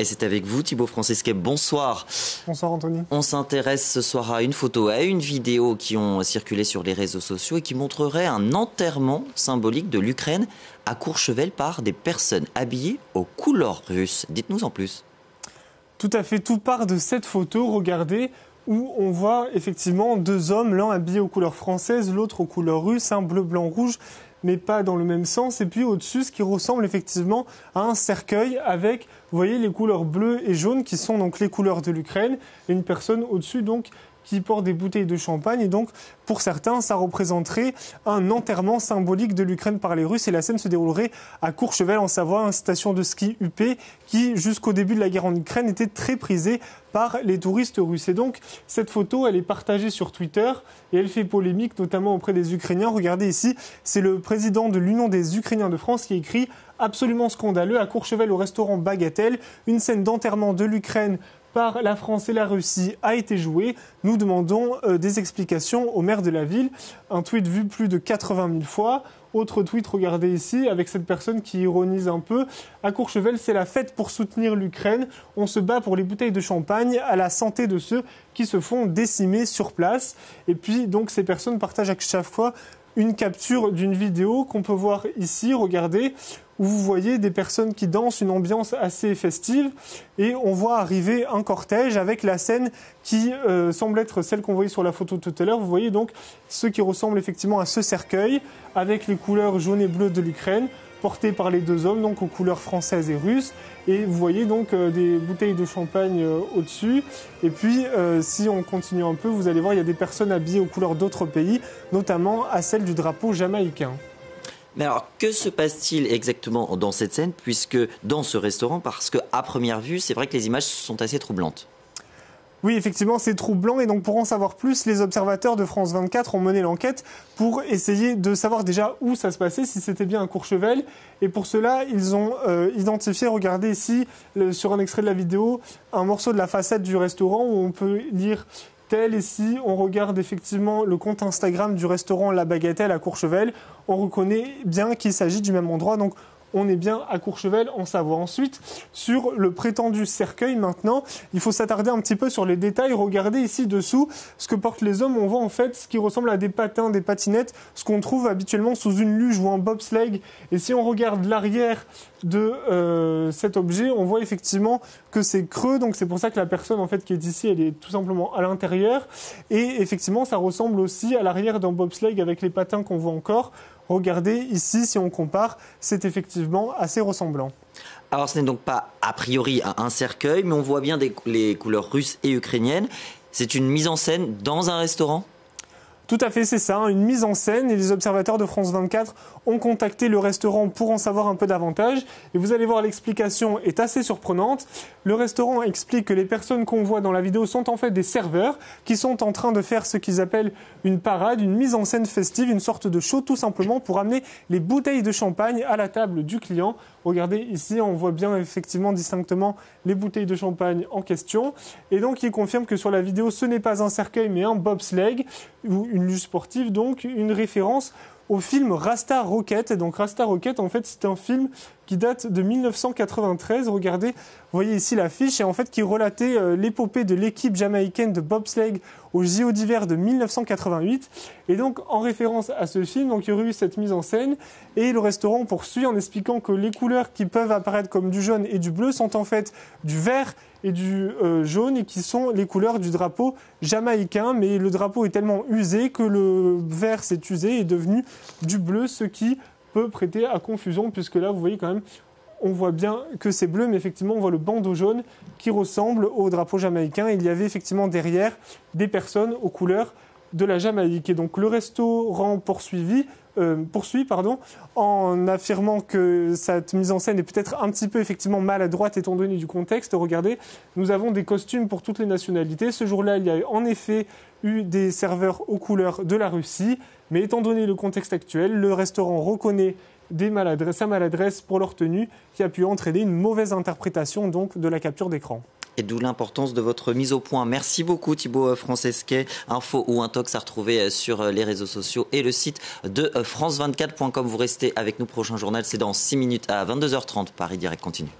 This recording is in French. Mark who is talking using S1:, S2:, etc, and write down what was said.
S1: Et c'est avec vous, Thibaut Francesquet. Bonsoir.
S2: Bonsoir, Anthony.
S1: On s'intéresse ce soir à une photo, à une vidéo qui ont circulé sur les réseaux sociaux et qui montrerait un enterrement symbolique de l'Ukraine à Courchevel par des personnes habillées aux couleurs russes. Dites-nous en plus.
S2: Tout à fait, tout part de cette photo, regardez, où on voit effectivement deux hommes, l'un habillé aux couleurs françaises, l'autre aux couleurs russes, un bleu, blanc, rouge mais pas dans le même sens. Et puis au-dessus, ce qui ressemble effectivement à un cercueil avec, vous voyez, les couleurs bleues et jaunes qui sont donc les couleurs de l'Ukraine. Et une personne au-dessus, donc, qui porte des bouteilles de champagne. Et donc, pour certains, ça représenterait un enterrement symbolique de l'Ukraine par les Russes. Et la scène se déroulerait à Courchevel, en Savoie, une station de ski UP qui, jusqu'au début de la guerre en Ukraine, était très prisée par les touristes russes. Et donc, cette photo, elle est partagée sur Twitter et elle fait polémique, notamment auprès des Ukrainiens. Regardez ici, c'est le président de l'Union des Ukrainiens de France qui écrit absolument scandaleux à Courchevel au restaurant Bagatelle, une scène d'enterrement de l'Ukraine par la France et la Russie a été jouée. Nous demandons euh, des explications au maire de la ville. Un tweet vu plus de 80 000 fois. Autre tweet, regardez ici, avec cette personne qui ironise un peu. À Courchevel, c'est la fête pour soutenir l'Ukraine. On se bat pour les bouteilles de champagne à la santé de ceux qui se font décimer sur place. Et puis, donc, ces personnes partagent à chaque fois une capture d'une vidéo qu'on peut voir ici, regardez, où vous voyez des personnes qui dansent, une ambiance assez festive, et on voit arriver un cortège avec la scène qui euh, semble être celle qu'on voyait sur la photo tout à l'heure. Vous voyez donc ce qui ressemble effectivement à ce cercueil, avec les couleurs jaune et bleu de l'Ukraine, porté par les deux hommes, donc aux couleurs françaises et russes. Et vous voyez donc euh, des bouteilles de champagne euh, au-dessus. Et puis, si on continue un peu, vous allez voir, il y a des personnes habillées aux couleurs d'autres pays, notamment à celle du drapeau jamaïcain.
S1: Mais alors, que se passe-t-il exactement dans cette scène, puisque dans ce restaurant, parce qu'à première vue, c'est vrai que les images sont assez troublantes.
S2: Oui, effectivement, c'est troublant. Et donc, pour en savoir plus, les observateurs de France 24 ont mené l'enquête pour essayer de savoir déjà où ça se passait, si c'était bien un Courchevel. Et pour cela, ils ont euh, identifié, regardez ici, sur un extrait de la vidéo, un morceau de la façade du restaurant où on peut lire tel ici, on regarde effectivement le compte Instagram du restaurant La Bagatelle à Courchevel, on reconnaît bien qu'il s'agit du même endroit. On est bien à Courchevel en Savoie. Ensuite, sur le prétendu cercueil maintenant, il faut s'attarder un petit peu sur les détails. Regardez ici dessous ce que portent les hommes. On voit en fait ce qui ressemble à des patins, des patinettes, ce qu'on trouve habituellement sous une luge ou un bobsleigh. Et si on regarde l'arrière de euh, cet objet, on voit effectivement que c'est creux. Donc c'est pour ça que la personne en fait qui est ici, elle est tout simplement à l'intérieur. Et effectivement, ça ressemble aussi à l'arrière d'un bobsleigh avec les patins qu'on voit encore. Regardez ici, si on compare, c'est effectivement assez ressemblant.
S1: Alors ce n'est donc pas a priori un cercueil, mais on voit bien les couleurs russes et ukrainiennes. C'est une mise en scène dans un restaurant?
S2: Tout à fait, c'est ça, hein, une mise en scène et les observateurs de France 24 ont contacté le restaurant pour en savoir un peu davantage. Et vous allez voir, l'explication est assez surprenante. Le restaurant explique que les personnes qu'on voit dans la vidéo sont en fait des serveurs qui sont en train de faire ce qu'ils appellent une parade, une mise en scène festive, une sorte de show tout simplement pour amener les bouteilles de champagne à la table du client. Regardez ici, on voit bien effectivement distinctement les bouteilles de champagne en question. Et donc, il confirme que sur la vidéo, ce n'est pas un cercueil, mais un bobsleigh ou une luge sportive, donc une référence au film Rasta Rocket. Donc Rasta Rocket, en fait, c'est un film qui date de 1993. Regardez, vous voyez ici l'affiche, et en fait qui relatait euh, l'épopée de l'équipe jamaïcaine de bobsleigh au JO d'hiver de 1988. Et donc, en référence à ce film, donc il y aurait eu cette mise en scène, et le restaurant poursuit en expliquant que les couleurs qui peuvent apparaître comme du jaune et du bleu sont en fait du vert et du euh, jaune et qui sont les couleurs du drapeau jamaïcain. Mais le drapeau est tellement usé que le vert s'est usé et est devenu du bleu, ce qui peut prêter à confusion puisque là, vous voyez quand même, on voit bien que c'est bleu, mais effectivement, on voit le bandeau jaune qui ressemble au drapeau jamaïcain. Il y avait effectivement derrière des personnes aux couleurs de la Jamaïque. Et donc le restaurant poursuivi, euh, poursuit pardon, en affirmant que cette mise en scène est peut-être un petit peu effectivement maladroite étant donné du contexte. Regardez, nous avons des costumes pour toutes les nationalités. Ce jour-là, il y a en effet eu des serveurs aux couleurs de la Russie, mais étant donné le contexte actuel, le restaurant reconnaît sa maladresse pour leur tenue qui a pu entraîner une mauvaise interprétation donc de la capture d'écran
S1: et d'où l'importance de votre mise au point. Merci beaucoup Thibaut Francesquet. Info ou intox à retrouver sur les réseaux sociaux et le site de france24.com. Vous restez avec nous. Prochain journal, c'est dans 6 minutes à 22h30. Paris Direct continue.